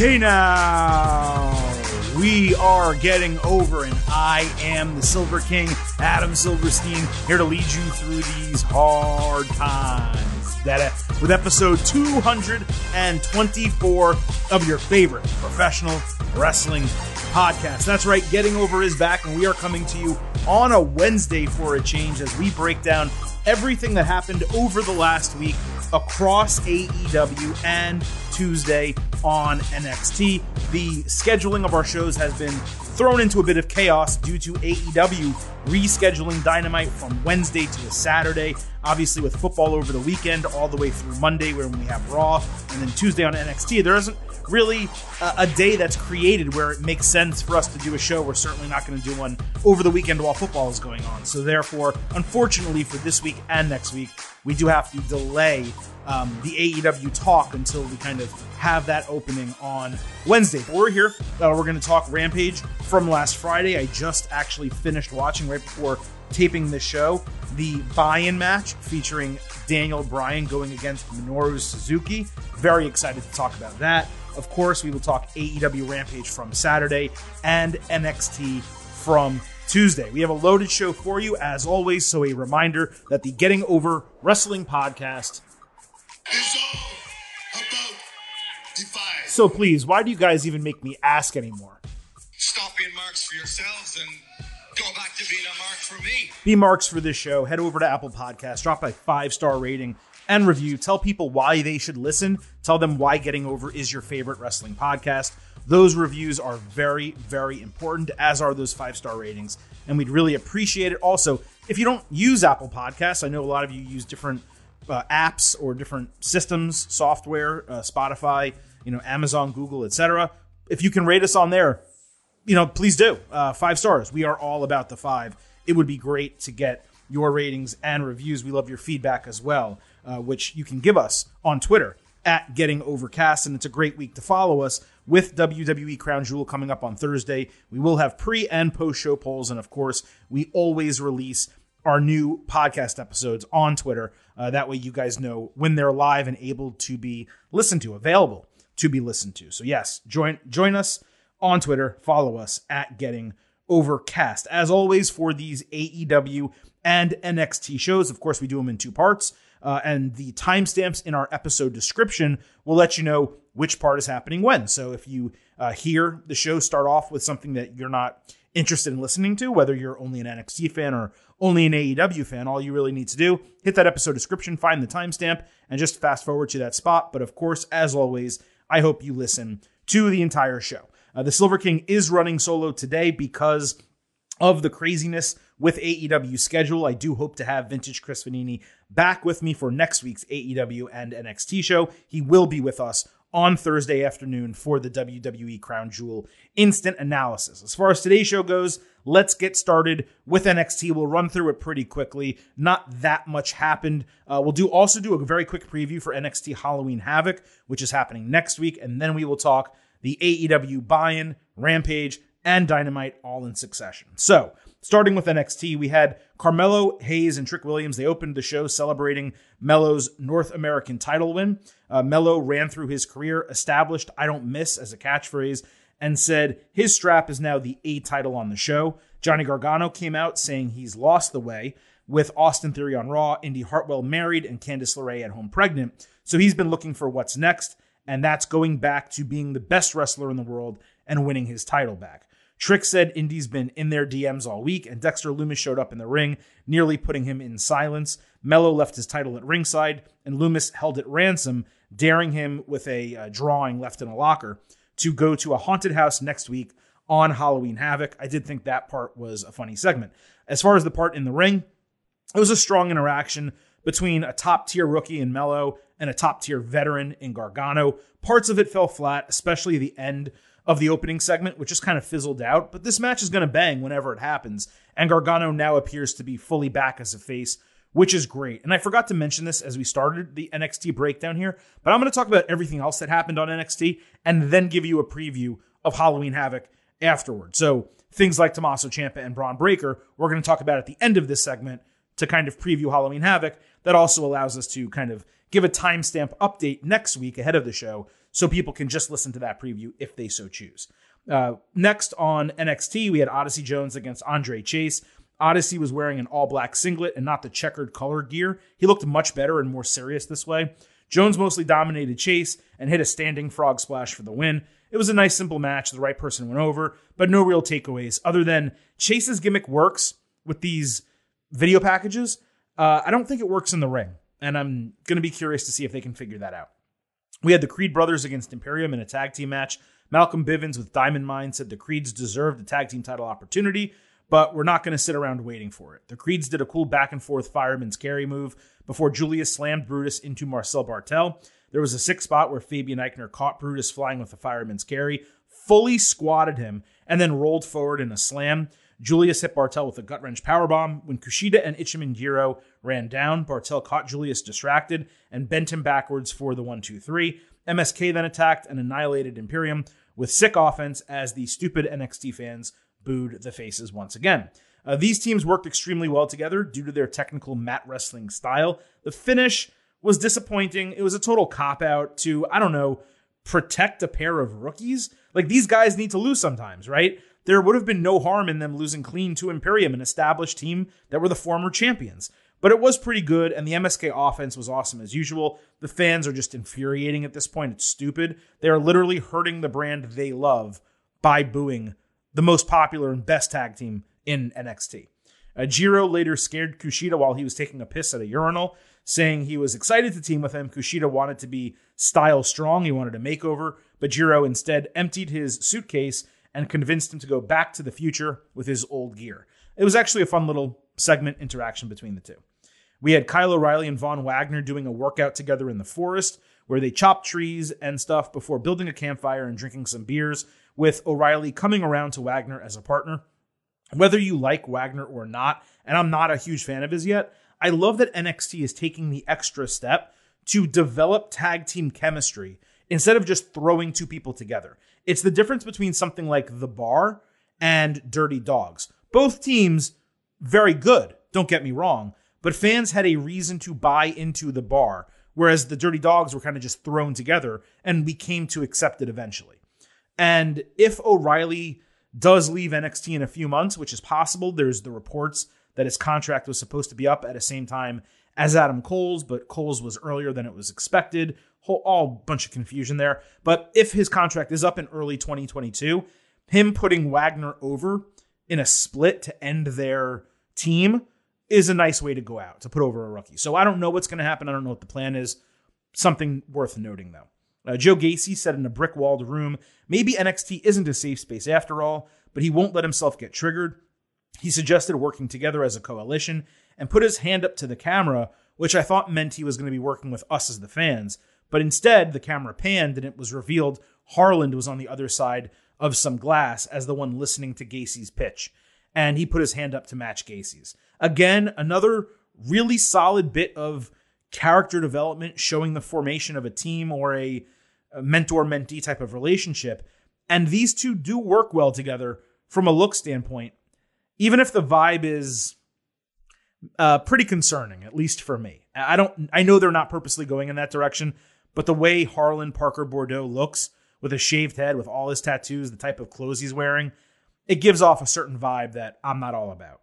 Hey now, we are getting over, and I am the Silver King, Adam Silverstein, here to lead you through these hard times. That uh, with episode 224 of your favorite professional wrestling podcast. That's right, Getting Over is back, and we are coming to you on a Wednesday for a change as we break down everything that happened over the last week across AEW and Tuesday on NXT. The scheduling of our shows has been thrown into a bit of chaos due to AEW rescheduling Dynamite from Wednesday to a Saturday. Obviously, with football over the weekend, all the way through Monday, when we have Raw, and then Tuesday on NXT, there isn't really a, day that's created where it makes sense for us to do a show. We're certainly not going to do one over the weekend while football is going on. So, therefore, unfortunately for this week and next week, we do have to delay um, the AEW talk until we kind of have that opening on Wednesday. But we're here. Uh, we're going to talk Rampage from last Friday. I just actually finished watching right before taping this show the buy-in match featuring Daniel Bryan going against Minoru Suzuki. Very excited to talk about that. Of course, we will talk AEW Rampage from Saturday and NXT from Tuesday. We have a loaded show for you as always, so a reminder that the Getting Over Wrestling podcast is all about Defiance. So please, why do you guys even make me ask anymore? Stop being marks for yourselves and go back to being a mark for me. Be marks for this show. Head over to Apple Podcasts, drop a five star rating and review. Tell people why they should listen. Tell them why Getting Over is your favorite wrestling podcast. Those reviews are very, very important, as are those five star ratings. And we'd really appreciate it. Also, if you don't use Apple Podcasts, I know a lot of you use different uh, apps or different systems, software, uh, Spotify, you know, Amazon, Google, etc. If you can rate us on there, you know, please do. Uh, five stars. We are all about the five. It would be great to get your ratings and reviews. We love your feedback as well, uh, which you can give us on Twitter at Getting Overcast. And it's a great week to follow us with WWE Crown Jewel coming up on Thursday. We will have pre and post show polls. And of course, we always release our new podcast episodes on Twitter. Uh, that way, you guys know when they're live and able to be listened to, available to be listened to. So, yes, join join us on Twitter. Follow us at Getting Overcast. As always, for these AEW and NXT shows, of course, we do them in two parts. Uh, and the timestamps in our episode description will let you know which part is happening when. So if you uh, hear the show start off with something that you're not interested in listening to, whether you're only an NXT fan or only an AEW fan, all you really need to do, hit that episode description, find the timestamp, and just fast forward to that spot. But of course, as always, I hope you listen to the entire show. Uh, the Silver King is running solo today because of the craziness with AEW schedule. I do hope to have Vintage Chris Vanini back with me for next week's AEW and NXT show. He will be with us on Thursday afternoon for the WWE Crown Jewel instant analysis. As far as today's show goes, let's get started with NXT. We'll run through it pretty quickly. Not that much happened. Uh, we'll do also do a very quick preview for NXT Halloween Havoc, which is happening next week, and then we will talk the AEW buy-in, Rampage, and Dynamite all in succession. So, starting with NXT, we had Carmelo Hayes and Trick Williams. They opened the show celebrating Melo's North American title win. Uh, Melo ran through his career, established I don't miss as a catchphrase, and said his strap is now the A title on the show. Johnny Gargano came out saying he's lost the way with Austin Theory on Raw, Indi Hartwell married, and Candice LeRae at home pregnant. So he's been looking for what's next, and that's going back to being the best wrestler in the world and winning his title back. Trick said Indi's been in their DMs all week, and Dexter Lumis showed up in the ring, nearly putting him in silence. Melo left his title at ringside, and Lumis held it ransom, daring him with a uh, drawing left in a locker to go to a haunted house next week on Halloween Havoc. I did think that part was a funny segment. As far as the part in the ring, it was a strong interaction between a top tier rookie in Melo and a top tier veteran in Gargano. Parts of it fell flat, especially the end of the opening segment, which just kind of fizzled out. But this match is going to bang whenever it happens. And Gargano now appears to be fully back as a face, which is great. And I forgot to mention this as we started the NXT breakdown here, but I'm going to talk about everything else that happened on NXT and then give you a preview of Halloween Havoc afterward. So things like Tommaso Ciampa and Bron Breakker, we're going to talk about at the end of this segment to kind of preview Halloween Havoc. That also allows us to kind of give a timestamp update next week ahead of the show so people can just listen to that preview if they so choose. Uh, next on NXT, we had Odyssey Jones against Andre Chase. Odyssey was wearing an all black singlet and not the checkered color gear. He looked much better and more serious this way. Jones mostly dominated Chase and hit a standing frog splash for the win. It was a nice, simple match. The right person went over, but no real takeaways other than Chase's gimmick works with these video packages. Uh, I don't think it works in the ring, and I'm going to be curious to see if they can figure that out. We had the Creed brothers against Imperium in a tag team match. Malcolm Bivens with Diamond Mine said the Creeds deserved a tag team title opportunity, but we're not going to sit around waiting for it. The Creeds did a cool back and forth fireman's carry move before Julius slammed Brutus into Marcel Barthel. There was a sick spot where Fabian Aichner caught Brutus flying with a fireman's carry, fully squatted him, and then rolled forward in a slam. Julius hit Barthel with a gut wrench powerbomb. When Kushida and Ikemen Jiro ran down, Barthel caught Julius distracted and bent him backwards for the 1 2 3. MSK then attacked and annihilated Imperium with sick offense as the stupid NXT fans booed the faces once again. Uh, these teams worked extremely well together due to their technical mat wrestling style. The finish was disappointing. It was a total cop out to, I don't know, protect a pair of rookies. Like these guys need to lose sometimes, right? There would have been no harm in them losing clean to Imperium, an established team that were the former champions. But it was pretty good, and the MSK offense was awesome as usual. The fans are just infuriating at this point. It's stupid. They are literally hurting the brand they love by booing the most popular and best tag team in NXT. Uh, Jiro later scared Kushida while he was taking a piss at a urinal, saying he was excited to team with him. Kushida wanted to be style strong, he wanted a makeover, but Jiro instead emptied his suitcase and convinced him to go back to the future with his old gear. It was actually a fun little segment interaction between the two. We had Kyle O'Reilly and Von Wagner doing a workout together in the forest where they chopped trees and stuff before building a campfire and drinking some beers, with O'Reilly coming around to Wagner as a partner. Whether you like Wagner or not, and I'm not a huge fan of his yet, I love that NXT is taking the extra step to develop tag team chemistry instead of just throwing two people together. It's the difference between something like The Bar and Dirty Dogs. Both teams, very good, don't get me wrong, but fans had a reason to buy into The Bar, whereas the Dirty Dogs were kind of just thrown together, and we came to accept it eventually. And if O'Reilly does leave NXT in a few months, which is possible. There's the reports that his contract was supposed to be up at the same time as Adam Cole's, but Cole's was earlier than it was expected. Whole all bunch of confusion there. But if his contract is up in early 2022, him putting Wagner over in a split to end their team is a nice way to go out to put over a rookie. So I don't know what's going to happen. I don't know what the plan is. Something worth noting though. Uh, Joe Gacy said in a brick walled room, maybe NXT isn't a safe space after all, but he won't let himself get triggered. He suggested working together as a coalition and put his hand up to the camera, which I thought meant he was going to be working with us as the fans. But instead, the camera panned and it was revealed Harland was on the other side of some glass as the one listening to Gacy's pitch. And he put his hand up to match Gacy's. Again, another really solid bit of character development, showing the formation of a team or a, mentor mentee type of relationship. And these two do work well together from a look standpoint, even if the vibe is uh, pretty concerning, at least for me. I don't, I know they're not purposely going in that direction, but the way Harland Parker Boudreaux looks with a shaved head, with all his tattoos, the type of clothes he's wearing, it gives off a certain vibe that I'm not all about.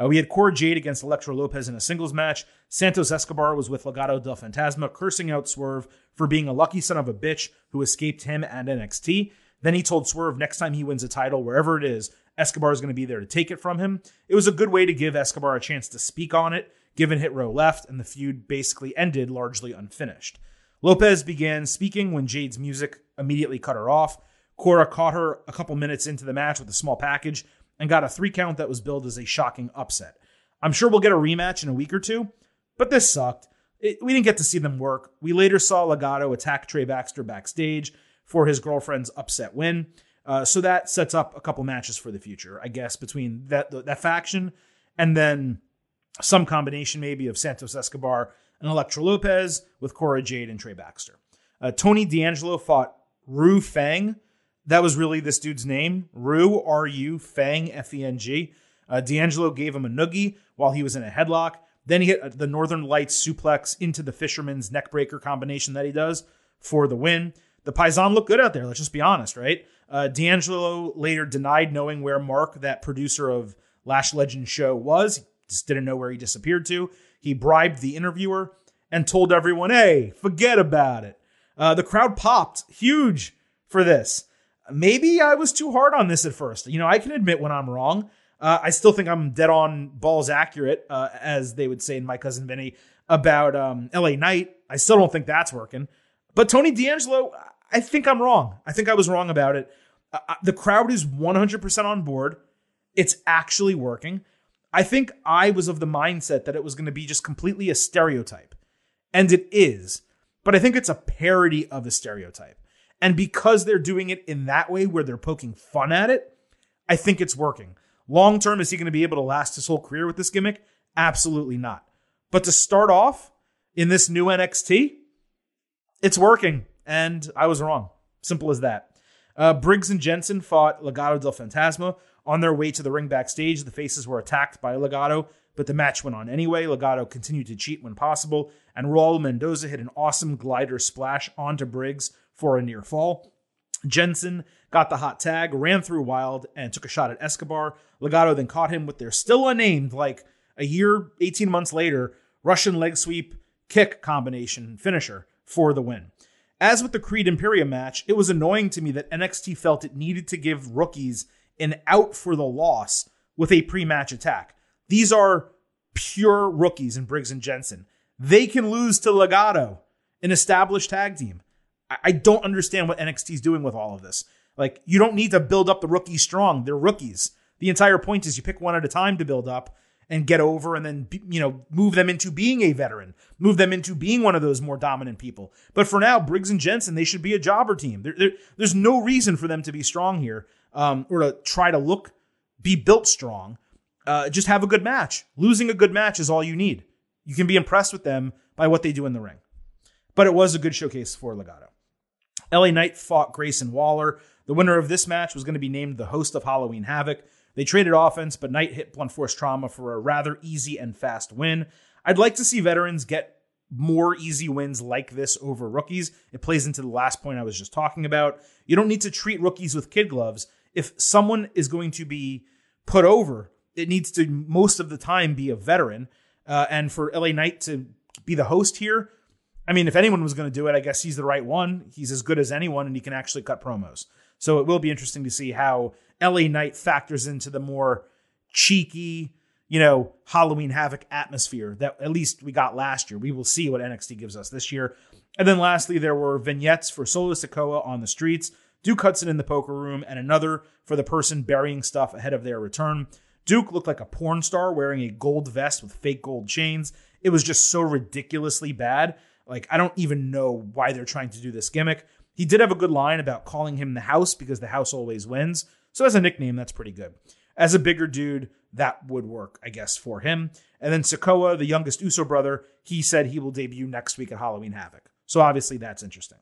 Uh, we had Cora Jade against Elektra Lopez in a singles match. Santos Escobar was with Legado del Fantasma, cursing out Swerve for being a lucky son of a bitch who escaped him and NXT. Then he told Swerve next time he wins a title, wherever it is, Escobar is going to be there to take it from him. It was a good way to give Escobar a chance to speak on it, given Hit Row left, and the feud basically ended largely unfinished. Lopez began speaking when Jade's music immediately cut her off. Cora caught her a couple minutes into the match with a small package and got a three count that was billed as a shocking upset. I'm sure we'll get a rematch in a week or two, but this sucked. It, we didn't get to see them work. We later saw Legado attack Trey Baxter backstage for his girlfriend's upset win. Uh, so that sets up a couple matches for the future, I guess, between that that faction and then some combination maybe of Santos Escobar and Elektra Lopez with Cora Jade and Trey Baxter. Uh, Tony D'Angelo fought Ru Feng. that was really this dude's name. Ru, R U, Feng, F E N G. Uh, D'Angelo gave him a noogie while he was in a headlock. Then he hit uh, the Northern Lights suplex into the Fisherman's neckbreaker combination that he does for the win. the Paisan looked good out there. Let's just be honest, right? Uh, D'Angelo later denied knowing where Mark, that producer of Lash Legend show, was. He just didn't know where he disappeared to. He bribed the interviewer and told everyone, hey, forget about it. Uh, the crowd popped huge for this. Maybe I was too hard on this at first. You know, I can admit when I'm wrong. Uh, I still think I'm dead on balls accurate, uh, as they would say in My Cousin Vinny about um, LA Knight. I still don't think that's working. But Tony D'Angelo, I think I'm wrong. I think I was wrong about it. Uh, uh the crowd is 100% on board. It's actually working. I think I was of the mindset that it was going to be just completely a stereotype. And it is. But I think it's a parody of a stereotype. And because they're doing it in that way where they're poking fun at it, I think it's working. Long term, is he going to be able to last his whole career with this gimmick? Absolutely not. But to start off in this new NXT, it's working. And I was wrong. Simple as that. Uh, Briggs and Jensen fought Legado del Fantasma. On their way to the ring backstage, the faces were attacked by Legado, but the match went on anyway. Legado continued to cheat when possible, and Raul Mendoza hit an awesome glider splash onto Briggs for a near fall. Jensen got the hot tag, ran through Wilde, and took a shot at Escobar. Legado then caught him with their still unnamed, like a year, 18 months later, Russian leg sweep kick combination finisher for the win. As with the Creed Imperium match, it was annoying to me that NXT felt it needed to give rookies an out for the loss with a pre match attack. These are pure rookies in Briggs and Jensen. They can lose to Legado, an established tag team. I don't understand what NXT is doing with all of this. Like, you don't need to build up the rookies strong. They're rookies. The entire point is you pick one at a time to build up and get over and then you know move them into being a veteran move them into being one of those more dominant people but for now briggs and jensen they should be a jobber team there, there, there's no reason for them to be strong here um, or to try to look be built strong uh, just have a good match losing a good match is all you need you can be impressed with them by what they do in the ring but it was a good showcase for legado la knight fought grayson waller the winner of this match was going to be named the host of halloween havoc they traded offense, but Knight hit blunt force trauma for a rather easy and fast win. I'd like to see veterans get more easy wins like this over rookies. It plays into the last point I was just talking about. You don't need to treat rookies with kid gloves. If someone is going to be put over, it needs to most of the time be a veteran. Uh, and for LA Knight to be the host here, I mean, if anyone was going to do it, I guess he's the right one. He's as good as anyone, and he can actually cut promos. So it will be interesting to see how LA Knight factors into the more cheeky, you know, Halloween Havoc atmosphere that at least we got last year. We will see what NXT gives us this year. And then lastly, there were vignettes for Solo Sikoa on the streets, Duke Hudson in the poker room, and another for the person burying stuff ahead of their return. Duke looked like a porn star wearing a gold vest with fake gold chains. It was just so ridiculously bad. Like, I don't even know why they're trying to do this gimmick. He did have a good line about calling him the house because the house always wins. So as a nickname, that's pretty good. As a bigger dude, that would work, I guess, for him. And then Sikoa, the youngest Uso brother, he said he will debut next week at Halloween Havoc. So obviously that's interesting.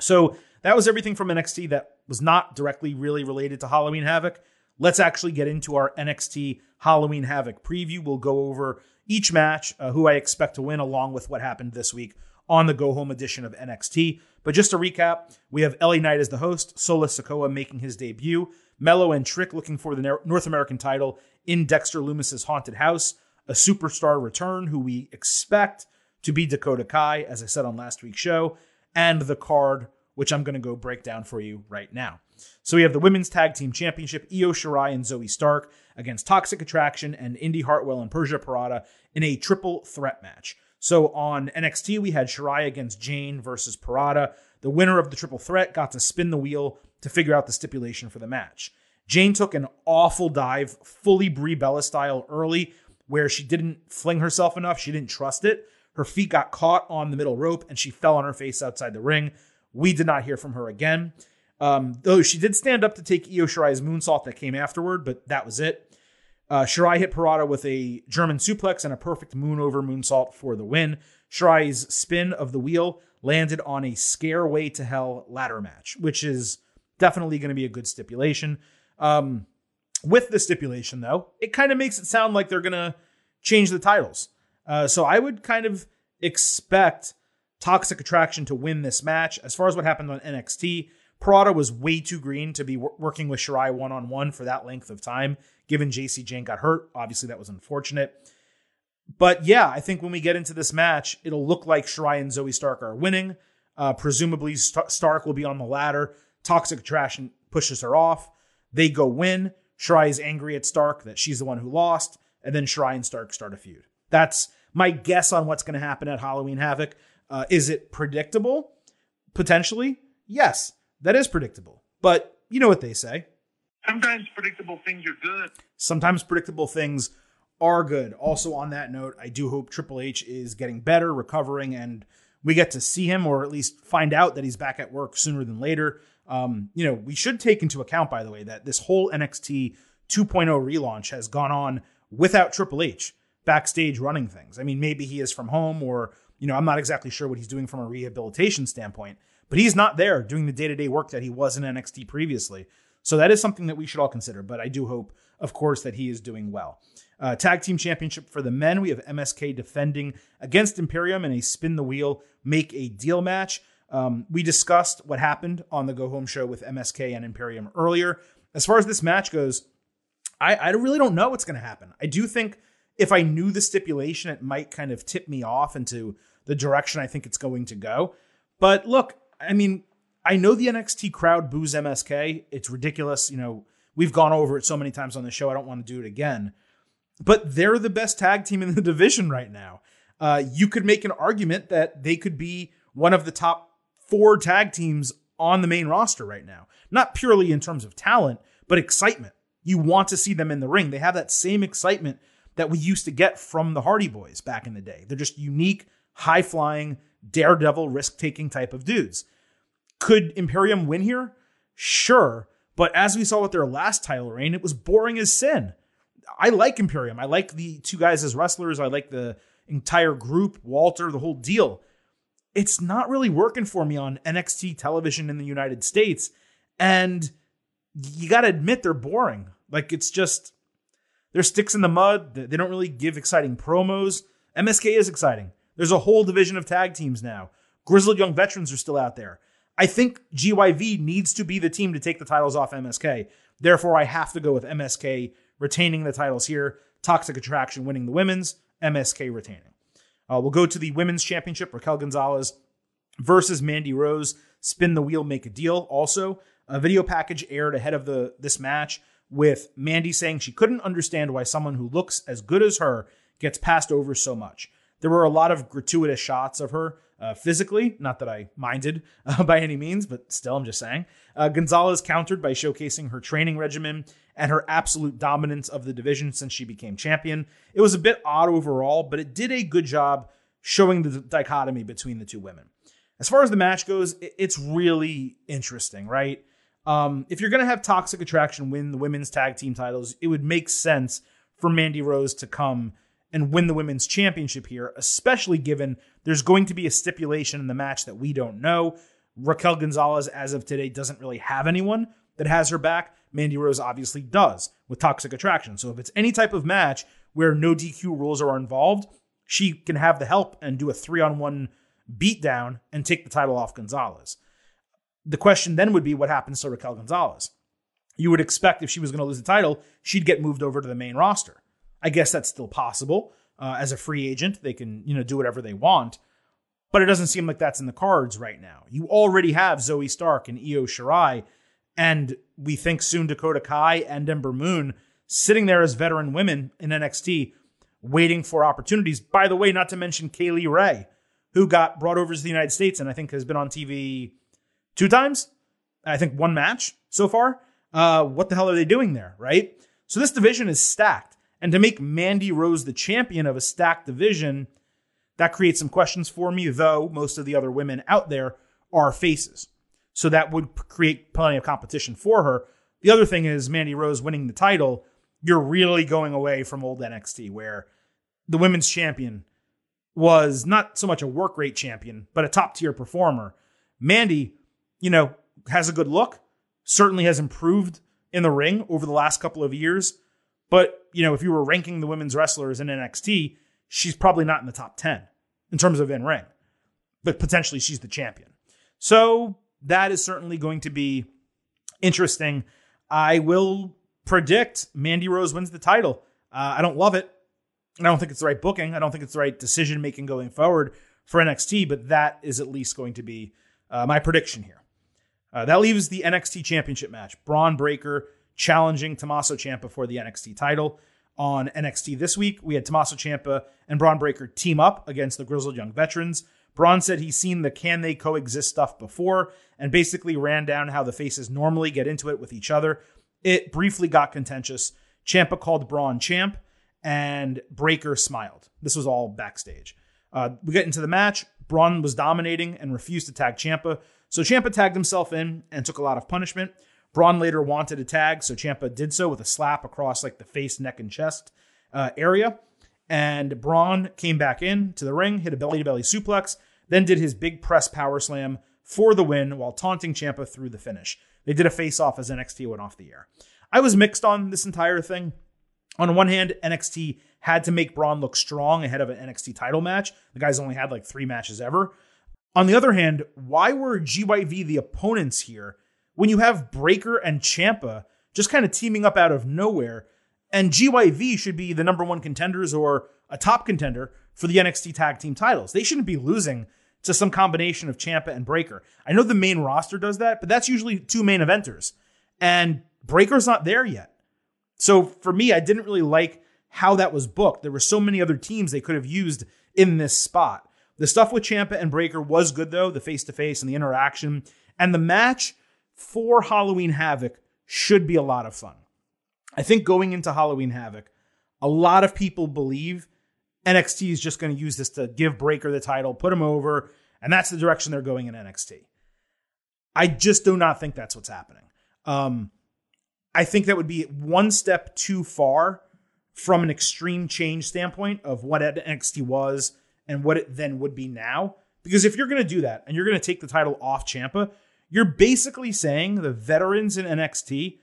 So that was everything from NXT that was not directly really related to Halloween Havoc. Let's actually get into our NXT Halloween Havoc preview. We'll go over each match, uh, who I expect to win, along with what happened this week on the go home edition of NXT. But just to recap, we have LA Knight as the host, Solo Sikoa making his debut. Melo and Trick looking for the North American title in Dexter Lumis's haunted house, a superstar return who we expect to be Dakota Kai, as I said on last week's show, and the card, which I'm going to go break down for you right now. So we have the Women's Tag Team Championship, Io Shirai and Zoey Stark against Toxic Attraction and Indi Hartwell and Persia Pirotta in a triple threat match. So on NXT, we had Shirai against Jayne versus Pirotta. The winner of the triple threat got to spin the wheel to figure out the stipulation for the match. Jayne took an awful dive, fully Brie Bella style early, where she didn't fling herself enough. She didn't trust it. Her feet got caught on the middle rope and she fell on her face outside the ring. We did not hear from her again. Um, though she did stand up to take Io Shirai's moonsault that came afterward, but that was it. Uh, Shirai hit Pirotta with a German suplex and a perfect moon over moonsault for the win. Shirai's spin of the wheel landed on a Scareway to Hell ladder match, which is definitely going to be a good stipulation. Um, with the stipulation, though, it kind of makes it sound like they're going to change the titles. Uh, so I would kind of expect Toxic Attraction to win this match. As far as what happened on NXT, Pirotta was way too green to be w- working with Shirai one on one for that length of time, given Jacy Jayne got hurt. Obviously, that was unfortunate. But yeah, I think when we get into this match, it'll look like Shirai and Zoey Stark are winning. Uh, presumably, St- Stark will be on the ladder. Toxic Attraction pushes her off. They go win. Shirai is angry at Stark that she's the one who lost. And then Shirai and Stark start a feud. That's my guess on what's going to happen at Halloween Havoc. Uh, is it predictable? Potentially. Yes, that is predictable. But you know what they say. Sometimes predictable things are good. Sometimes predictable things are good. Also, on that note, I do hope Triple H is getting better, recovering, and we get to see him or at least find out that he's back at work sooner than later. Um, you know, we should take into account, by the way, that this whole NXT 2.0 relaunch has gone on without Triple H backstage running things. I mean, maybe he is from home or, you know, I'm not exactly sure what he's doing from a rehabilitation standpoint, but he's not there doing the day to day work that he was in NXT previously. So that is something that we should all consider. But I do hope, of course, that he is doing well. Uh, tag team championship for the men. We have MSK defending against Imperium in a spin the wheel, make a deal match. Um, we discussed what happened on the Go Home show with MSK and Imperium earlier. As far as this match goes, I, I really don't know what's going to happen. I do think if I knew the stipulation, it might kind of tip me off into the direction I think it's going to go. But look, I mean, I know the NXT crowd boos MSK. It's ridiculous. You know, we've gone over it so many times on the show. I don't want to do it again. But they're the best tag team in the division right now. Uh, you could make an argument that they could be one of the top four tag teams on the main roster right now. Not purely in terms of talent, but excitement. You want to see them in the ring. They have that same excitement that we used to get from the Hardy Boys back in the day. They're just unique, high flying, daredevil, risk taking type of dudes. Could Imperium win here? Sure. But as we saw with their last title reign, it was boring as sin. I like Imperium. I like the two guys as wrestlers. I like the entire group, Walter, the whole deal. It's not really working for me on NXT television in the United States. And you got to admit they're boring. Like it's just, they're sticks in the mud. They don't really give exciting promos. MSK is exciting. There's a whole division of tag teams now. Grizzled Young Veterans are still out there. I think GYV needs to be the team to take the titles off MSK. Therefore, I have to go with MSK retaining the titles here. Toxic Attraction winning the women's, MSK retaining. Uh, we'll go to the women's championship. Raquel Gonzalez versus Mandy Rose. Spin the wheel, make a deal. Also, a video package aired ahead of the this match with Mandy saying she couldn't understand why someone who looks as good as her gets passed over so much. There were a lot of gratuitous shots of her uh, physically, not that I minded uh, by any means, but still, I'm just saying. Uh, Gonzalez countered by showcasing her training regimen and her absolute dominance of the division since she became champion. It was a bit odd overall, but it did a good job showing the dichotomy between the two women. As far as the match goes, it's really interesting, right? Um, if you're going to have Toxic Attraction win the women's tag team titles, it would make sense for Mandy Rose to come and win the women's championship here, especially given there's going to be a stipulation in the match that we don't know. Raquel Gonzalez, as of today, doesn't really have anyone that has her back. Mandy Rose obviously does with Toxic Attraction. So if it's any type of match where no DQ rules are involved, she can have the help and do a three on one beatdown and take the title off Gonzalez. The question then would be what happens to Raquel Gonzalez? You would expect if she was going to lose the title, she'd get moved over to the main roster. I guess that's still possible. Uh, as a free agent, they can you know do whatever they want, but it doesn't seem like that's in the cards right now. You already have Zoey Stark and Io Shirai, and we think soon Dakota Kai and Ember Moon sitting there as veteran women in NXT, waiting for opportunities. By the way, not to mention Kay Lee Ray, who got brought over to the United States and I think has been on TV two times. I think one match so far. Uh, what the hell are they doing there, right? So this division is stacked. And to make Mandy Rose the champion of a stacked division, that creates some questions for me, though most of the other women out there are faces. So that would create plenty of competition for her. The other thing is Mandy Rose winning the title, you're really going away from old NXT where the women's champion was not so much a work rate champion, but a top tier performer. Mandy, you know, has a good look, certainly has improved in the ring over the last couple of years. But, you know, if you were ranking the women's wrestlers in NXT, she's probably not in the top 10 in terms of in ring. but potentially she's the champion. So that is certainly going to be interesting. I will predict Mandy Rose wins the title. Uh, I don't love it. I don't think it's the right booking. I don't think it's the right decision making going forward for NXT, but that is at least going to be uh, my prediction here. Uh, that leaves the NXT Championship match. Bron Breakker challenging Tommaso Ciampa for the NXT title. On NXT this week, we had Tommaso Ciampa and Bron Breakker team up against the Grizzled Young Veterans. Bron said he's seen the can they coexist stuff before and basically ran down how the faces normally get into it with each other. It briefly got contentious. Ciampa called Bron champ, and Breakker smiled. This was all backstage. Uh, we get into the match. Bron was dominating and refused to tag Ciampa, so Ciampa tagged himself in and took a lot of punishment. Bron later wanted a tag, so Ciampa did so with a slap across like the face, neck, and chest uh, area. And Bron came back in to the ring, hit a belly to belly suplex, then did his big press power slam for the win while taunting Ciampa through the finish. They did a face off as NXT went off the air. I was mixed on this entire thing. On one hand, NXT had to make Bron look strong ahead of an NXT title match. The guy's only had like three matches ever. On the other hand, why were GYV the opponents here when you have Breakker and Ciampa just kind of teaming up out of nowhere? And GYV should be the number one contenders or a top contender for the NXT tag team titles. They shouldn't be losing to some combination of Ciampa and Breakker. I know the main roster does that, but that's usually two main eventers. And Breakker's not there yet. So for me, I didn't really like how that was booked. There were so many other teams they could have used in this spot. The stuff with Ciampa and Breakker was good though, the face to face and the interaction. And the match for Halloween Havoc should be a lot of fun. I think going into Halloween Havoc, a lot of people believe NXT is just going to use this to give Breakker the title, put him over, and that's the direction they're going in NXT. I just do not think that's what's happening. Um, I think that would be one step too far from an extreme change standpoint of what NXT was and what it then would be now. Because if you're going to do that and you're going to take the title off Ciampa, you're basically saying the veterans in NXT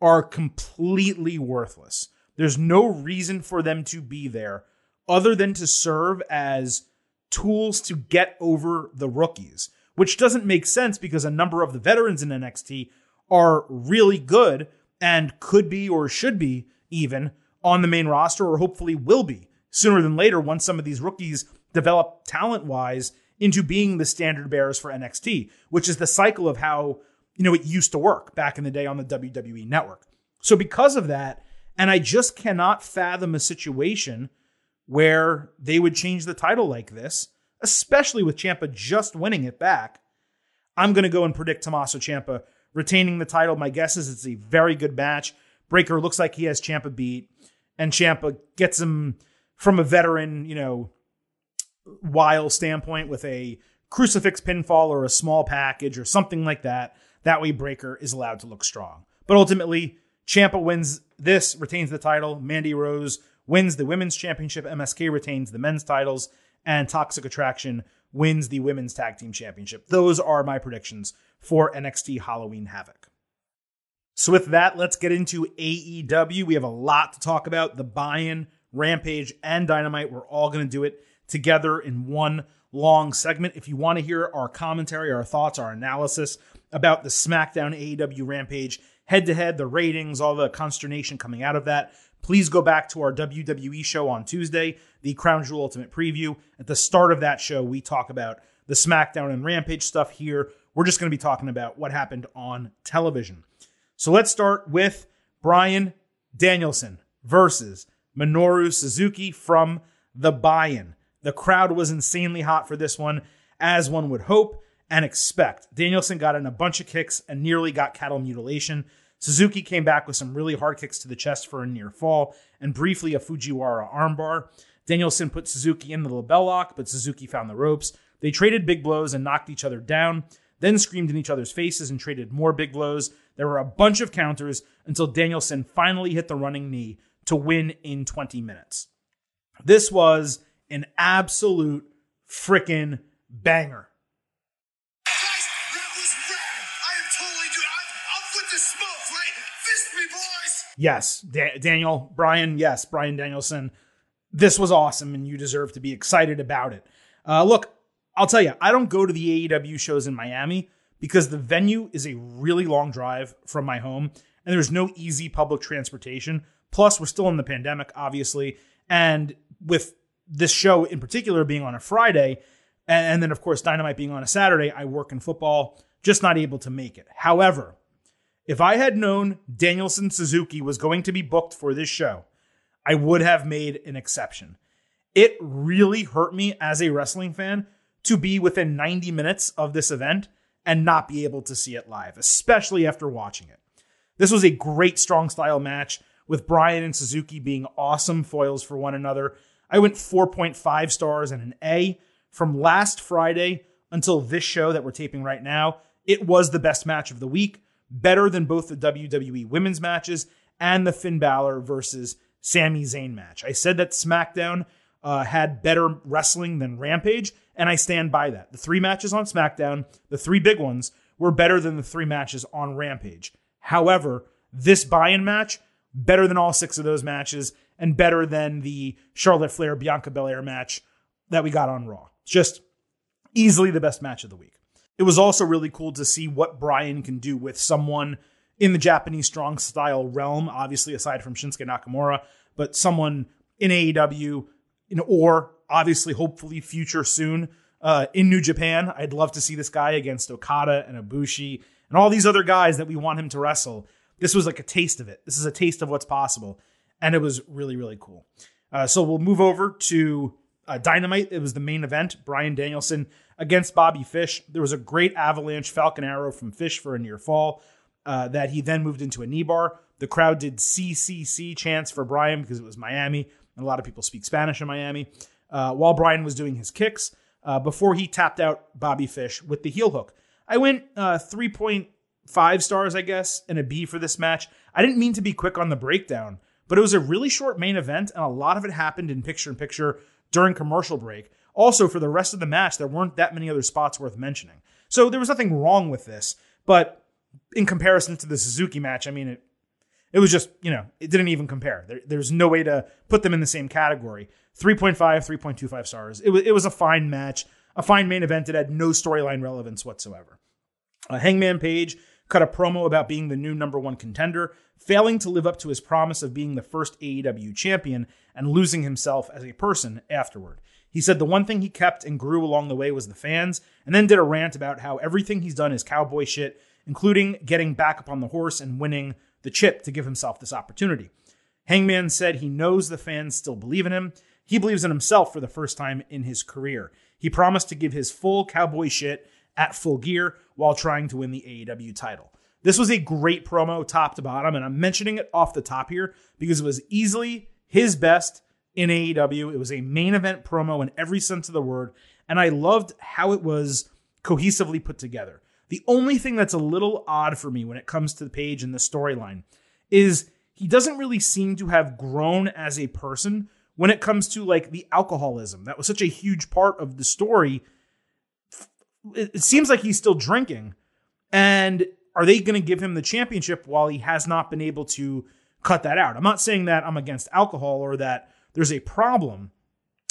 are completely worthless. There's no reason for them to be there other than to serve as tools to get over the rookies, which doesn't make sense because a number of the veterans in NXT are really good and could be or should be even on the main roster or hopefully will be sooner than later once some of these rookies develop talent wise into being the standard bearers for NXT, which is the cycle of how, you know, it used to work back in the day on the WWE network. So because of that, and I just cannot fathom a situation where they would change the title like this, especially with Ciampa just winning it back. I'm going to go and predict Tommaso Ciampa retaining the title. My guess is it's a very good match. Breakker looks like he has Ciampa beat, and Ciampa gets him from a veteran, you know, while standpoint with a crucifix pinfall or a small package or something like that. That way, Breakker is allowed to look strong. But ultimately, Ciampa wins this, retains the title. Mandy Rose wins the women's championship. MSK retains the men's titles, and Toxic Attraction wins the women's tag team championship. Those are my predictions for NXT Halloween Havoc. So, with that, let's get into AEW. We have a lot to talk about. The buy in, Rampage, and Dynamite. We're all going to do it together in one long segment. If you want to hear our commentary, our thoughts, our analysis about the SmackDown AEW Rampage head to head, the ratings, all the consternation coming out of that, please go back to our WWE show on Tuesday, the Crown Jewel Ultimate Preview. At the start of that show, we talk about the SmackDown and Rampage stuff here. We're just going to be talking about what happened on television. So let's start with Bryan Danielson versus Minoru Suzuki from the buy in. The crowd was insanely hot for this one, as one would hope and expect. Danielson got in a bunch of kicks and nearly got cattle mutilation. Suzuki came back with some really hard kicks to the chest for a near fall and briefly a Fujiwara armbar. Danielson put Suzuki in the LeBell Lock, but Suzuki found the ropes. They traded big blows and knocked each other down, then screamed in each other's faces and traded more big blows. There were a bunch of counters until Danielson finally hit the running knee to win in 20 minutes. This was an absolute freaking banger. Yes, da- Daniel, Bryan, yes, Bryan Danielson. This was awesome, and you deserve to be excited about it. Uh, look, I'll tell you, I don't go to the AEW shows in Miami because the venue is a really long drive from my home and there's no easy public transportation. Plus, we're still in the pandemic, obviously. And with this show in particular being on a Friday, and then, of course, Dynamite being on a Saturday, I work in football, just not able to make it. However, if I had known Danielson Suzuki was going to be booked for this show, I would have made an exception. It really hurt me as a wrestling fan to be within 90 minutes of this event and not be able to see it live, especially after watching it. This was a great strong style match with Bryan and Suzuki being awesome foils for one another. I went 4.5 stars and an A. From last Friday until this show that we're taping right now, it was the best match of the week, better than both the WWE women's matches and the Finn Balor versus Sami Zayn match. I said that SmackDown uh, had better wrestling than Rampage, and I stand by that. The three matches on SmackDown, the three big ones, were better than the three matches on Rampage. However, this buy-in match better than all six of those matches and better than the Charlotte Flair Bianca Belair match that we got on Raw. Just easily the best match of the week. It was also really cool to see what Bryan can do with someone in the Japanese strong style realm, obviously aside from Shinsuke Nakamura, but someone in AEW, or obviously hopefully future soon uh, in New Japan. I'd love to see this guy against Okada and Ibushi and all these other guys that we want him to wrestle this was like a taste of it. This is a taste of what's possible. And it was really, really cool. Uh, so we'll move over to uh, Dynamite. It was the main event. Bryan Danielson against Bobby Fish. There was a great avalanche Falcon Arrow from Fish for a near fall uh, that he then moved into a knee bar. The crowd did CCC chants for Bryan because it was Miami, and a lot of people speak Spanish in Miami. Uh, while Bryan was doing his kicks, uh, before he tapped out Bobby Fish with the heel hook. I went uh, 3.8 five stars, I guess, and a B for this match. I didn't mean to be quick on the breakdown, but it was a really short main event, and a lot of it happened in picture in picture during commercial break. Also, for the rest of the match, there weren't that many other spots worth mentioning. So there was nothing wrong with this, but in comparison to the Suzuki match, I mean, it it was just, you know, it didn't even compare. There, there's no way to put them in the same category. 3.5, 3.25 stars. It was, it was a fine match, a fine main event It had no storyline relevance whatsoever. Uh, Hangman Page cut a promo about being the new number one contender, failing to live up to his promise of being the first AEW champion and losing himself as a person afterward. He said the one thing he kept and grew along the way was the fans, and then did a rant about how everything he's done is cowboy shit, including getting back up on the horse and winning the chip to give himself this opportunity. Hangman said he knows the fans still believe in him. He believes in himself for the first time in his career. He promised to give his full cowboy shit at full gear while trying to win the AEW title. This was a great promo top to bottom, and I'm mentioning it off the top here because it was easily his best in AEW. It was a main event promo in every sense of the word, and I loved how it was cohesively put together. The only thing that's a little odd for me when it comes to the page and the storyline is he doesn't really seem to have grown as a person when it comes to like the alcoholism. That was such a huge part of the story. It seems like he's still drinking. And are they going to give him the championship while he has not been able to cut that out? I'm not saying that I'm against alcohol or that there's a problem.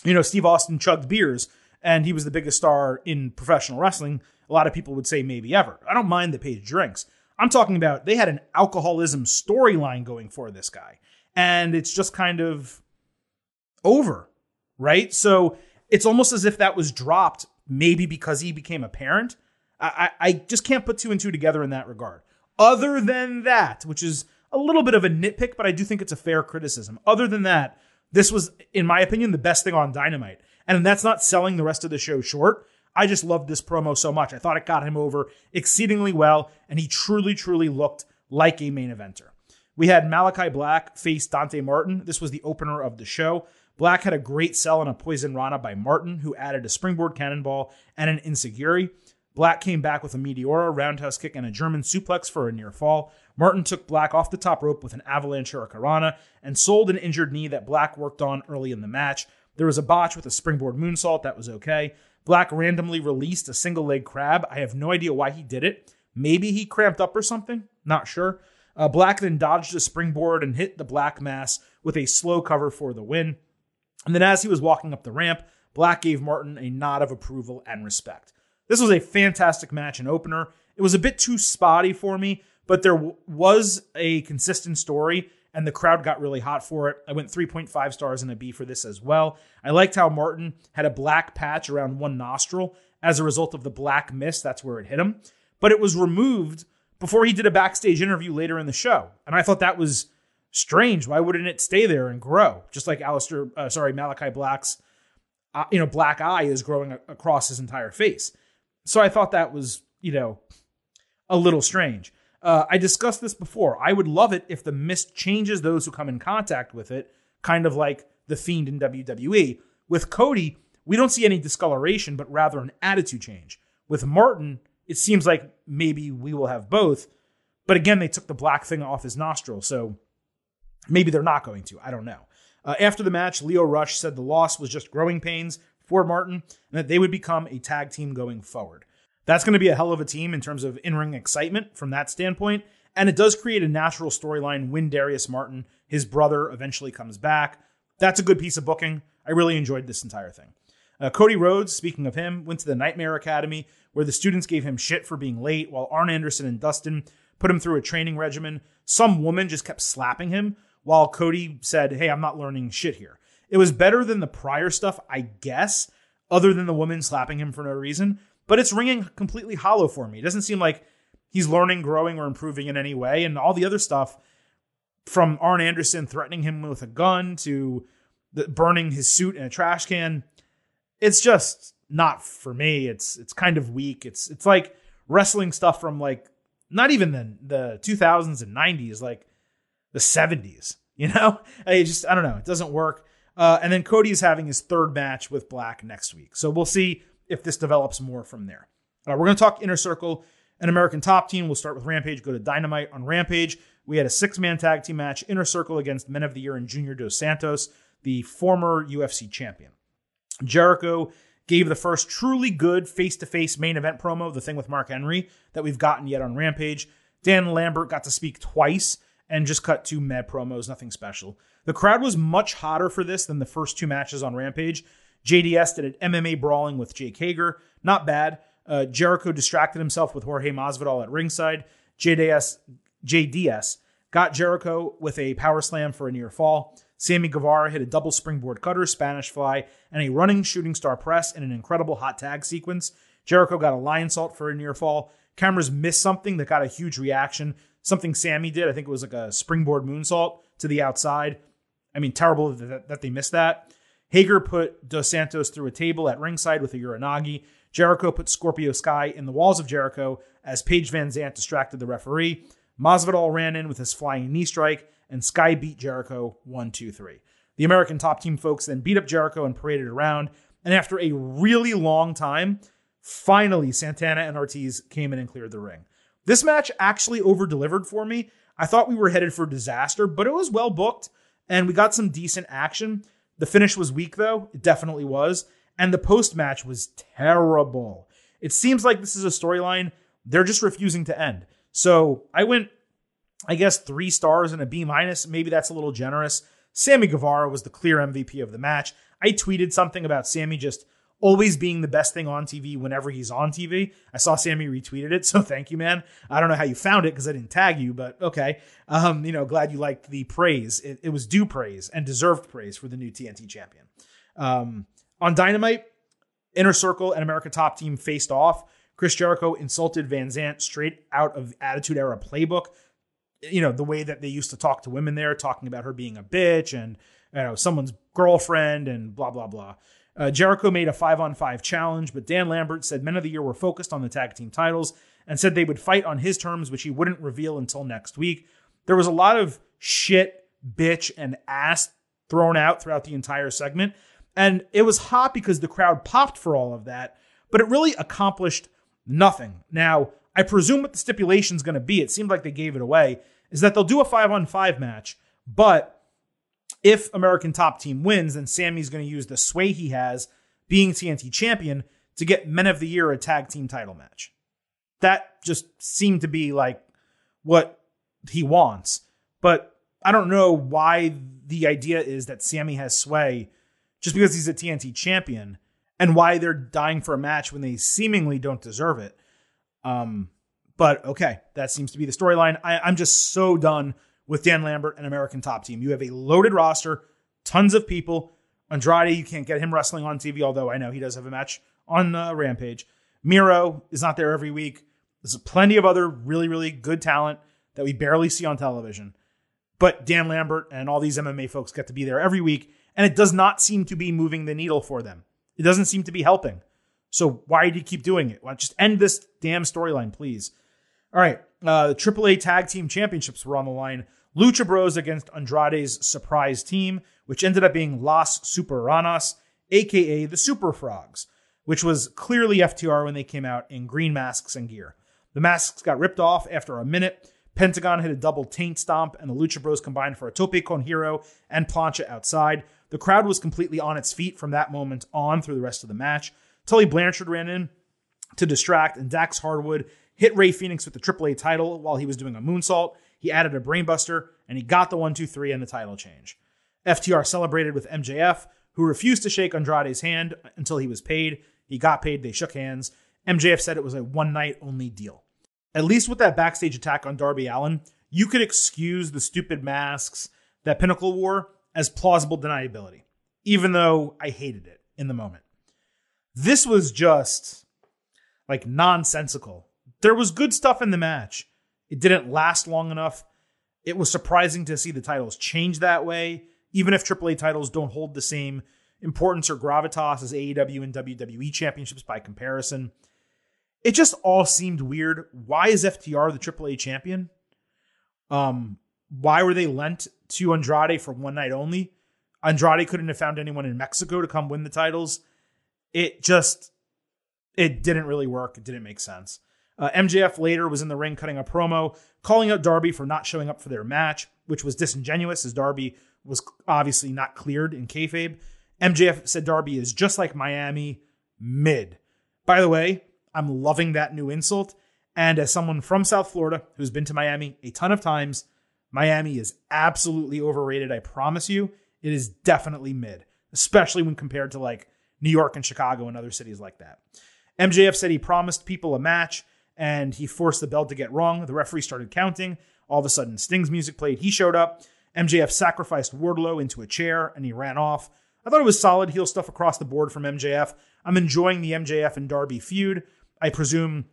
You know, Steve Austin chugged beers and he was the biggest star in professional wrestling. A lot of people would say maybe ever. I don't mind that Page drinks. I'm talking about they had an alcoholism storyline going for this guy. And it's just kind of over, right? So it's almost as if that was dropped, maybe because he became a parent. I, I just can't put two and two together in that regard. Other than that, which is a little bit of a nitpick, but I do think it's a fair criticism. Other than that, this was, in my opinion, the best thing on Dynamite. And that's not selling the rest of the show short. I just loved this promo so much. I thought it got him over exceedingly well, and he truly, truly looked like a main eventer. We had Malakai Black face Dante Martin. This was the opener of the show. Black had a great sell on a poison rana by Martin, who added a springboard cannonball and an enzuigiri. Black came back with a meteora, roundhouse kick, and a German suplex for a near fall. Martin took Black off the top rope with an avalanche or hurricanrana and sold an injured knee that Black worked on early in the match. There was a botch with a springboard moonsault that was okay. Black randomly released a single leg crab. I have no idea why he did it. Maybe he cramped up or something. Not sure. Uh, Black then dodged a springboard and hit the Black Mass with a slow cover for the win. And then as he was walking up the ramp, Black gave Martin a nod of approval and respect. This was a fantastic match and opener. It was a bit too spotty for me, but there w- was a consistent story and the crowd got really hot for it. I went 3.5 stars and a B for this as well. I liked how Martin had a black patch around one nostril as a result of the black mist. That's where it hit him. But it was removed before he did a backstage interview later in the show. And I thought that was strange. Why wouldn't it stay there and grow? Just like Aleister, uh, sorry, Malakai Black's, uh, you know, black eye is growing a- across his entire face. So I thought that was, you know, a little strange. Uh, I discussed this before. I would love it if the mist changes those who come in contact with it, kind of like the Fiend in WWE. With Cody, we don't see any discoloration, but rather an attitude change. With Martin, it seems like maybe we will have both. But again, they took the black thing off his nostril, so maybe they're not going to. I don't know. Uh, after the match, Lio Rush said the loss was just growing pains for Martin and that they would become a tag team going forward. That's going to be a hell of a team in terms of in ring excitement from that standpoint. And it does create a natural storyline when Darius Martin, his brother, eventually comes back. That's a good piece of booking. I really enjoyed this entire thing. Uh, Cody Rhodes, speaking of him, went to the Nightmare Academy where the students gave him shit for being late, while Arn Anderson and Dustin put him through a training regimen. Some woman just kept slapping him, while Cody said, Hey, I'm not learning shit here. It was better than the prior stuff, I guess, other than the woman slapping him for no reason, but it's ringing completely hollow for me. It doesn't seem like he's learning, growing, or improving in any way. And all the other stuff from Arn Anderson threatening him with a gun to the, burning his suit in a trash can, it's just not for me. It's it's kind of weak. It's it's like wrestling stuff from like not even the the 2000s and 90s, like the 70s. You know, I just I don't know. It doesn't work. Uh, and then Cody is having his third match with Black next week, so we'll see if this develops more from there. Uh, we're going to talk Inner Circle and American Top Team. We'll start with Rampage. Go to Dynamite on Rampage. We had a six man tag team match Inner Circle against Men of the Year and Junior Dos Santos, the former UFC champion. Jericho gave the first truly good face to face main event promo, the thing with Mark Henry, that we've gotten yet on Rampage. Dan Lambert got to speak twice and just cut two med promos, nothing special. The crowd was much hotter for this than the first two matches on Rampage. JDS did an MMA brawling with Jake Hager, not bad. Uh, Jericho distracted himself with Jorge Masvidal at ringside. JDS, JDS got Jericho with a power slam for a near fall. Sammy Guevara hit a double springboard cutter, Spanish fly, and a running shooting star press in an incredible hot tag sequence. Jericho got a Lionsault for a near fall. Cameras missed something that got a huge reaction. Something Sammy did. I think it was like a springboard moonsault to the outside. I mean, terrible that, that they missed that. Hager put Dos Santos through a table at ringside with a Uranage. Jericho put Scorpio Sky in the walls of Jericho as Paige Van Zant distracted the referee. Masvidal ran in with his flying knee strike, and Sky beat Jericho 1 2 3. The American top team folks then beat up Jericho and paraded around. And after a really long time, finally Santana and Ortiz came in and cleared the ring. This match actually over delivered for me. I thought we were headed for disaster, but it was well booked and we got some decent action. The finish was weak, though. It definitely was. And the post match was terrible. It seems like this is a storyline they're just refusing to end. So I went, I guess, three stars and a B minus. Maybe that's a little generous. Sammy Guevara was the clear MVP of the match. I tweeted something about Sammy just always being the best thing on TV whenever he's on TV. I saw Sammy retweeted it, so thank you, man. I don't know how you found it because I didn't tag you, but okay. Um, you know, glad you liked the praise. It, it, was due praise and deserved praise for the new TNT champion. Um, on Dynamite, Inner Circle and America Top Team faced off. Chris Jericho insulted Van Zant straight out of Attitude Era playbook. You know, the way that they used to talk to women there, talking about her being a bitch and, you know, someone's girlfriend and blah, blah, blah. Uh, Jericho made a five on five challenge, but Dan Lambert said Men of the Year were focused on the tag team titles and said they would fight on his terms, which he wouldn't reveal until next week. There was a lot of shit, bitch, and ass thrown out throughout the entire segment. And it was hot because the crowd popped for all of that, but it really accomplished nothing. Now, I presume what the stipulation is going to be, it seemed like they gave it away, is that they'll do a five on five match, but if American Top Team wins, then Sammy's going to use the sway he has being TNT champion to get Men of the Year a tag team title match. That just seemed to be like what he wants. But I don't know why the idea is that Sammy has sway just because he's a TNT champion. and why they're dying for a match when they seemingly don't deserve it. Um, but okay, that seems to be the storyline. I'm just so done with Dan Lambert and American Top Team. You have a loaded roster, tons of people. Andrade, you can't get him wrestling on TV, although I know he does have a match on uh, Rampage. Miro is not there every week. There's plenty of other really, really good talent that we barely see on television. But Dan Lambert and all these MMA folks get to be there every week, and it does not seem to be moving the needle for them. It doesn't seem to be helping. So why do you keep doing it? Why just end this damn storyline, please? All right, uh, the AAA Tag Team Championships were on the line. Lucha Bros against Andrade's surprise team, which ended up being Los Superranas, aka the Super Frogs, which was clearly FTR when they came out in green masks and gear. The masks got ripped off after a minute. Pentagon hit a double taint stomp, and the Lucha Bros combined for a tope con hilo and plancha outside. The crowd was completely on its feet from that moment on through the rest of the match. Tully Blanchard ran in to distract, and Dax Harwood hit Rey Fenix with the AAA title while he was doing a moonsault. He added a brainbuster, and he got the one, two, three, and the title change. FTR celebrated with MJF, who refused to shake Andrade's hand until he was paid. He got paid, they shook hands. MJF said it was a one night only deal. At least with that backstage attack on Darby Allin, you could excuse the stupid masks that Pinnacle wore as plausible deniability, even though I hated it in the moment. This was just like nonsensical. There was good stuff in the match. It didn't last long enough. It was surprising to see the titles change that way, even if AAA titles don't hold the same importance or gravitas as AEW and WWE championships by comparison. It just all seemed weird. Why is FTR the AAA champion? Um, why were they lent to Andrade for one night only? Andrade couldn't have found anyone in Mexico to come win the titles. It just it didn't really work. It didn't make sense. Uh, MJF later was in the ring cutting a promo, calling out Darby for not showing up for their match, which was disingenuous as Darby was obviously not cleared in kayfabe. MJF said Darby is just like Miami, mid. By the way, I'm loving that new insult. And as someone from South Florida who's been to Miami a ton of times, Miami is absolutely overrated. I promise you, it is definitely mid, especially when compared to like New York and Chicago and other cities like that. MJF said he promised people a match and he forced the bell to get wrong. The referee started counting. All of a sudden, Sting's music played. He showed up. MJF sacrificed Wardlow into a chair and he ran off. I thought it was solid heel stuff across the board from MJF. I'm enjoying the MJF and Darby feud. I presume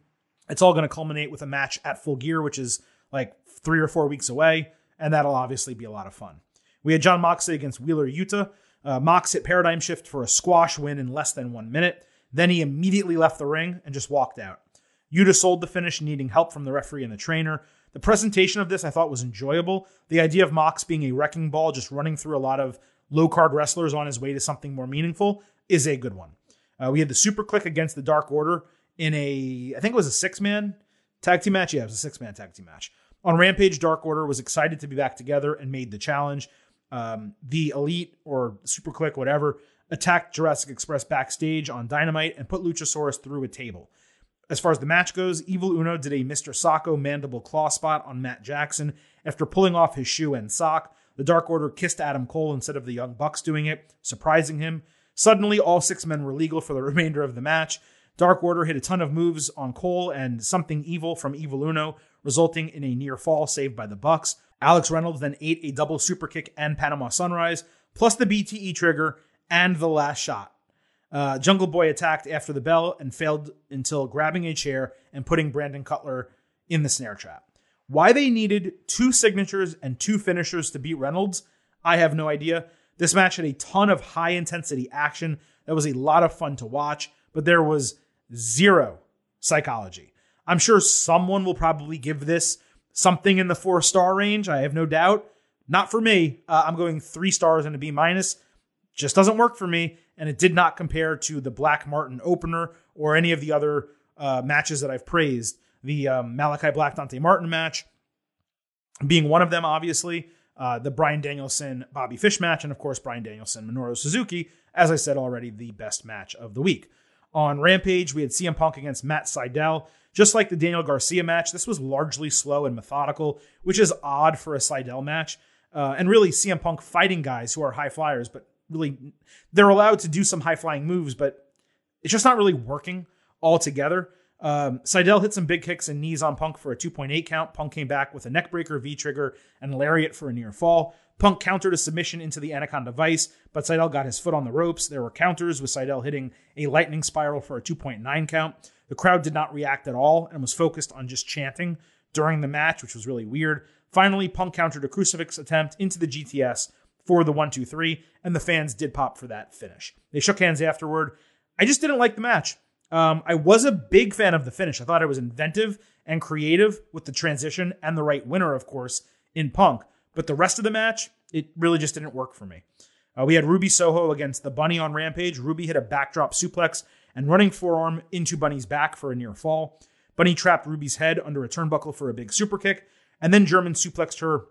it's all going to culminate with a match at Full Gear, which is like three or four weeks away, and that'll obviously be a lot of fun. We had Jon Moxley against Wheeler Yuta. Uh, Mox hit Paradigm Shift for a squash win in less than one minute. Then he immediately left the ring and just walked out. Yuta sold the finish, needing help from the referee and the trainer. The presentation of this I thought was enjoyable. The idea of Mox being a wrecking ball, just running through a lot of low card wrestlers on his way to something more meaningful, is a good one. Uh, we had the Super Kliq against the Dark Order in a, I think it was a six man tag team match. Yeah, it was a six man tag team match. On Rampage, Dark Order was excited to be back together and made the challenge. Um, the Elite or Super Kliq, whatever, attacked Jurassic Express backstage on Dynamite and put Luchasaurus through a table. As far as the match goes, Evil Uno did a Mr. Socko mandible claw spot on Matt Jackson after pulling off his shoe and sock. The Dark Order kissed Adam Cole instead of the Young Bucks doing it, surprising him. Suddenly, all six men were legal for the remainder of the match. Dark Order hit a ton of moves on Cole and something evil from Evil Uno, resulting in a near fall saved by the Bucks. Alex Reynolds then ate a double super kick and Panama Sunrise, plus the BTE trigger and the last shot. Uh, Jungle Boy attacked after the bell and failed until grabbing a chair and putting Brandon Cutler in the snare trap. Why they needed two signatures and two finishers to beat Reynolds, I have no idea. This match had a ton of high intensity action that was a lot of fun to watch, but there was zero psychology. I'm sure someone will probably give this something in the four star range. I have no doubt. Not for me. Uh, I'm going three stars and a B minus. Just doesn't work for me. And it did not compare to the Black Martin opener or any of the other uh, matches that I've praised. The um, Malakai Black Dante Martin match being one of them, obviously. Uh, the Bryan Danielson Bobby Fish match, and of course, Bryan Danielson Minoru Suzuki, as I said already, the best match of the week. On Rampage, we had CM Punk against Matt Sydal. Just like the Daniel Garcia match, this was largely slow and methodical, which is odd for a Sydal match. Uh, and really, CM Punk fighting guys who are high flyers, but really, they're allowed to do some high flying moves, but it's just not really working altogether. Um, Sydal hit some big kicks and knees on Punk for a 2.8 count. Punk came back with a neckbreaker, V trigger, and lariat for a near fall. Punk countered a submission into the Anaconda Vice, but Sydal got his foot on the ropes. There were counters with Sydal hitting a lightning spiral for a 2.9 count. The crowd did not react at all and was focused on just chanting during the match, which was really weird. Finally, Punk countered a crucifix attempt into the GTS for the 1 2 3, and the fans did pop for that finish. They shook hands afterward. I just didn't like the match. Um, I was a big fan of the finish. I thought it was inventive and creative with the transition and the right winner, of course, in Punk. But the rest of the match, it really just didn't work for me. Uh, we had Ruby Soho against the Bunny on Rampage. Ruby hit a backdrop suplex and running forearm into Bunny's back for a near fall. Bunny trapped Ruby's head under a turnbuckle for a big super kick, and then German suplexed her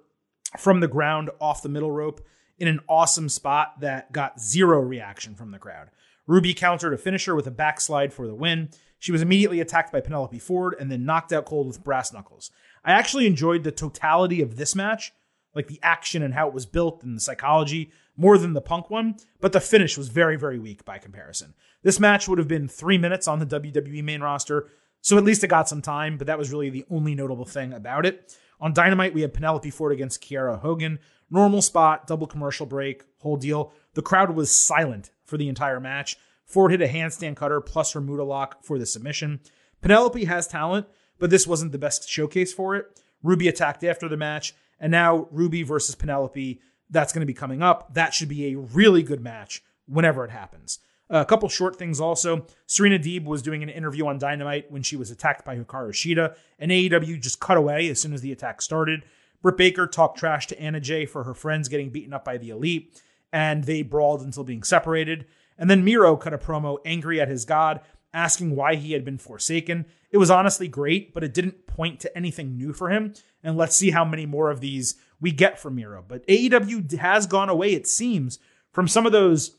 from the ground off the middle rope in an awesome spot that got zero reaction from the crowd. Ruby countered a finisher with a backslide for the win. She was immediately attacked by Penelope Ford and then knocked out cold with brass knuckles. I actually enjoyed the totality of this match, like the action and how it was built and the psychology, more than the punk one, but the finish was very, very weak by comparison. This match would have been three minutes on the WWE main roster, so at least it got some time, but that was really the only notable thing about it. On Dynamite, we had Penelope Ford against Kiera Hogan. Normal spot, double commercial break, whole deal. The crowd was silent for the entire match. Ford hit a handstand cutter plus her Muta lock for the submission. Penelope has talent, but this wasn't the best showcase for it. Ruby attacked after the match, and now Ruby versus Penelope, that's going to be coming up. That should be a really good match whenever it happens. A couple short things also. Serena Deeb was doing an interview on Dynamite when she was attacked by Hikaru Shida, and AEW just cut away as soon as the attack started. Britt Baker talked trash to Anna Jay for her friends getting beaten up by the Elite, and they brawled until being separated. And then Miro cut a promo angry at his god, asking why he had been forsaken. It was honestly great, but it didn't point to anything new for him. And let's see how many more of these we get from Miro. But AEW has gone away, it seems, from some of those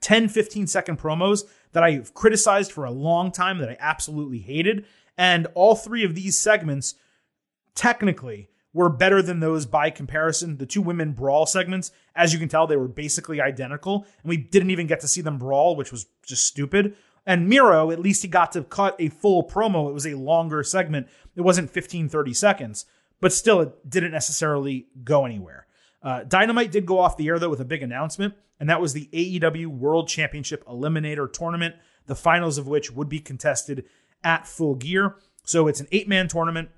10, 15 second promos that I've criticized for a long time that I absolutely hated. And all three of these segments, technically, were better than those by comparison. The two women brawl segments, as you can tell, they were basically identical. And we didn't even get to see them brawl, which was just stupid. And Miro, at least he got to cut a full promo. It was a longer segment. It wasn't 15, 30 seconds, but still, it didn't necessarily go anywhere. Uh, Dynamite did go off the air, though, with a big announcement, and that was the AEW World Championship Eliminator Tournament, the finals of which would be contested at full gear. So it's an eight man tournament,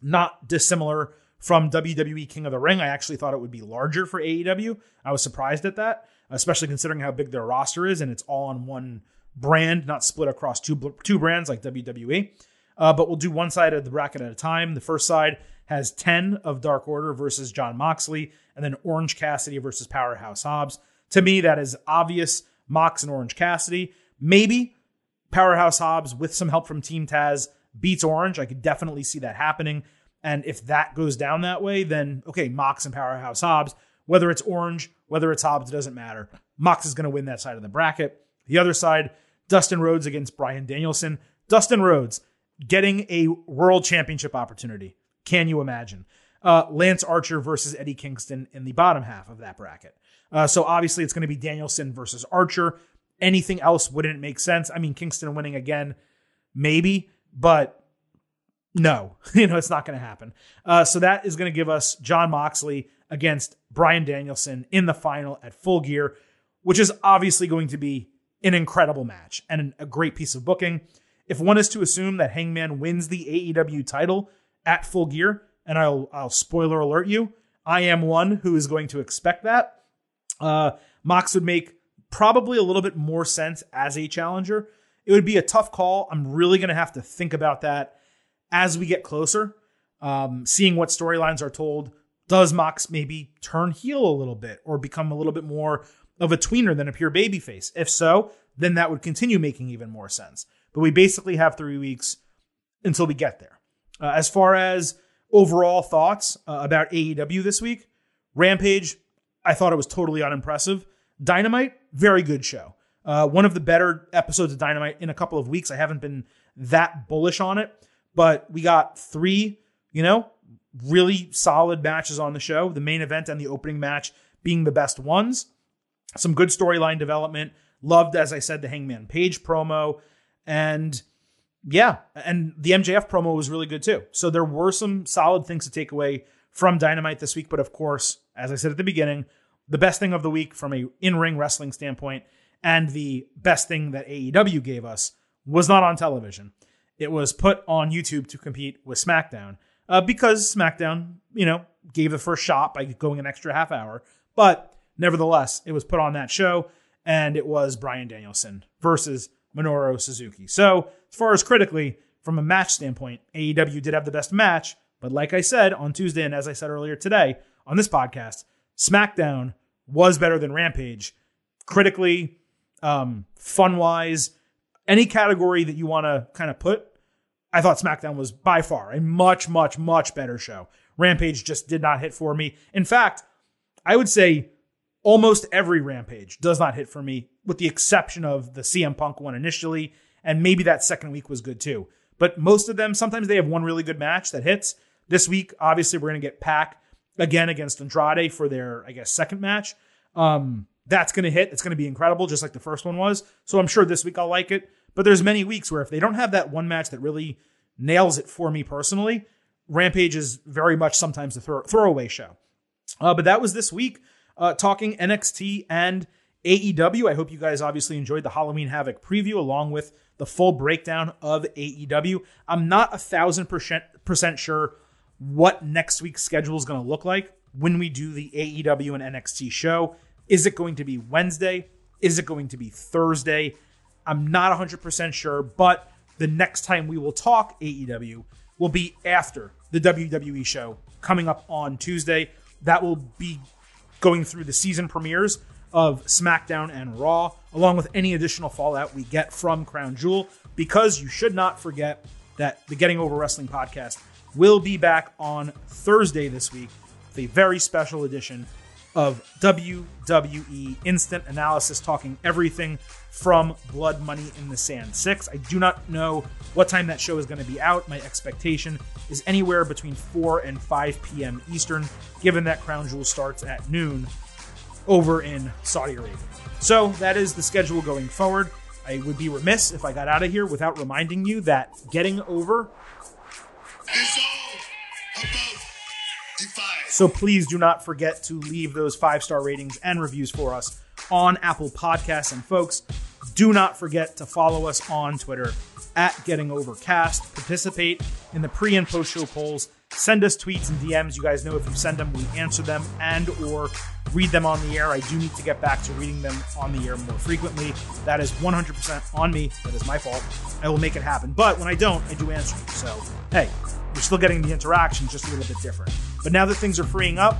not dissimilar from WWE King of the Ring. I actually thought it would be larger for AEW. I was surprised at that, especially considering how big their roster is and it's all on one brand, not split across two two brands like WWE. Uh, but we'll do one side of the bracket at a time. The first side has 10 of Dark Order versus Jon Moxley, and then Orange Cassidy versus Powerhouse Hobbs. To me, that is obvious. Mox and Orange Cassidy. Maybe Powerhouse Hobbs, with some help from Team Taz, beats Orange. I could definitely see that happening. And if that goes down that way, then okay, Mox and Powerhouse Hobbs, whether it's Orange, whether it's Hobbs, it doesn't matter. Mox is going to win that side of the bracket. The other side, Dustin Rhodes against Bryan Danielson. Dustin Rhodes getting a world championship opportunity. Can you imagine? Uh, Lance Archer versus Eddie Kingston in the bottom half of that bracket. Uh, so obviously it's going to be Danielson versus Archer. Anything else wouldn't make sense. I mean, Kingston winning again, maybe, but no, you know, it's not going to happen. Uh, so that is going to give us Jon Moxley against Bryan Danielson in the final at full gear, which is obviously going to be an incredible match and a great piece of booking. If one is to assume that Hangman wins the AEW title at full gear, and I'll, I'll spoiler alert you, I am one who is going to expect that. Uh, Mox would make probably a little bit more sense as a challenger. It would be a tough call. I'm really going to have to think about that as we get closer, um, seeing what storylines are told, does Mox maybe turn heel a little bit or become a little bit more of a tweener than a pure babyface? If so, then that would continue making even more sense. But we basically have three weeks until we get there. Uh, as far as overall thoughts uh, about AEW this week, Rampage, I thought it was totally unimpressive. Dynamite, very good show. Uh, one of the better episodes of Dynamite in a couple of weeks. I haven't been that bullish on it. But we got three, you know, really solid matches on the show. The main event and the opening match being the best ones. Some good storyline development. Loved, as I said, the Hangman Page promo. And yeah, and the MJF promo was really good too. So there were some solid things to take away from Dynamite this week. But of course, as I said at the beginning, the best thing of the week from a in-ring wrestling standpoint and the best thing that AEW gave us was not on television. It was put on YouTube to compete with SmackDown uh, because SmackDown, you know, gave the first shot by going an extra half hour. But nevertheless, it was put on that show, and it was Bryan Danielson versus Minoru Suzuki. So, as far as critically, from a match standpoint, AEW did have the best match. But like I said on Tuesday, and as I said earlier today on this podcast, SmackDown was better than Rampage. Critically, um, fun wise, any category that you want to kind of put, I thought SmackDown was by far a much, much, much better show. Rampage just did not hit for me. In fact, I would say almost every Rampage does not hit for me, with the exception of the CM Punk one initially, and maybe that second week was good too. But most of them, sometimes they have one really good match that hits. This week, obviously, we're going to get Pac again against Andrade for their, I guess, second match. Um, that's going to hit. It's going to be incredible, just like the first one was. So I'm sure this week I'll like it. But there's many weeks where if they don't have that one match that really nails it for me personally, Rampage is very much sometimes a throw- throwaway show. Uh, but that was this week, uh, talking NXT and AEW. I hope you guys obviously enjoyed the Halloween Havoc preview along with the full breakdown of AEW. I'm not a thousand percent percent sure what next week's schedule is going to look like when we do the AEW and NXT show. Is it going to be Wednesday? Is it going to be Thursday? I'm not 100% sure, but the next time we will talk AEW will be after the WWE show coming up on Tuesday. That will be going through the season premieres of SmackDown and Raw, along with any additional fallout we get from Crown Jewel, because you should not forget that the Getting Over Wrestling podcast will be back on Thursday this week with a very special edition of WWE Instant Analysis, talking everything from Blood Money in the Sand 6. I do not know what time that show is going to be out. My expectation is anywhere between 4 and 5 p.m. Eastern, given that Crown Jewel starts at noon over in Saudi Arabia. So that is the schedule going forward. I would be remiss if I got out of here without reminding you that getting over So please do not forget to leave those five star ratings and reviews for us on Apple Podcasts. And folks, do not forget to follow us on Twitter at Getting Overcast. Participate in the pre and post show polls. Send us tweets and DMs. You guys know if you send them, we answer them and or read them on the air. I do need to get back to reading them on the air more frequently. That is 100% on me. That is my fault. I will make it happen. But when I don't, I do answer you. So, hey, you're still getting the interaction, just a little bit different. But now that things are freeing up,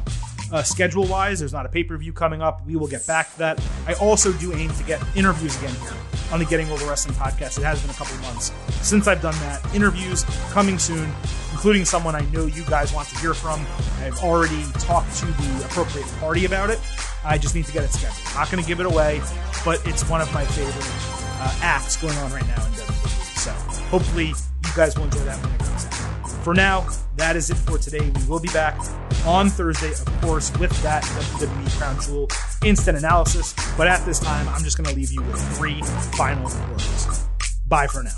uh, schedule wise, there's not a pay per view coming up. We will get back to that. I also do aim to get interviews again here on the Getting Over Wrestling podcast. It has been a couple months since I've done that. Interviews coming soon, including someone I know you guys want to hear from. I've already talked to the appropriate party about it. I just need to get it scheduled. Not going to give it away, but it's one of my favorite uh, acts going on right now in WWE. So hopefully you guys will enjoy that when it comes out for now, that is it for today. We will be back on Thursday, of course, with that WWE Crown Jewel instant analysis. But at this time, I'm just going to leave you with three final words. Bye for now.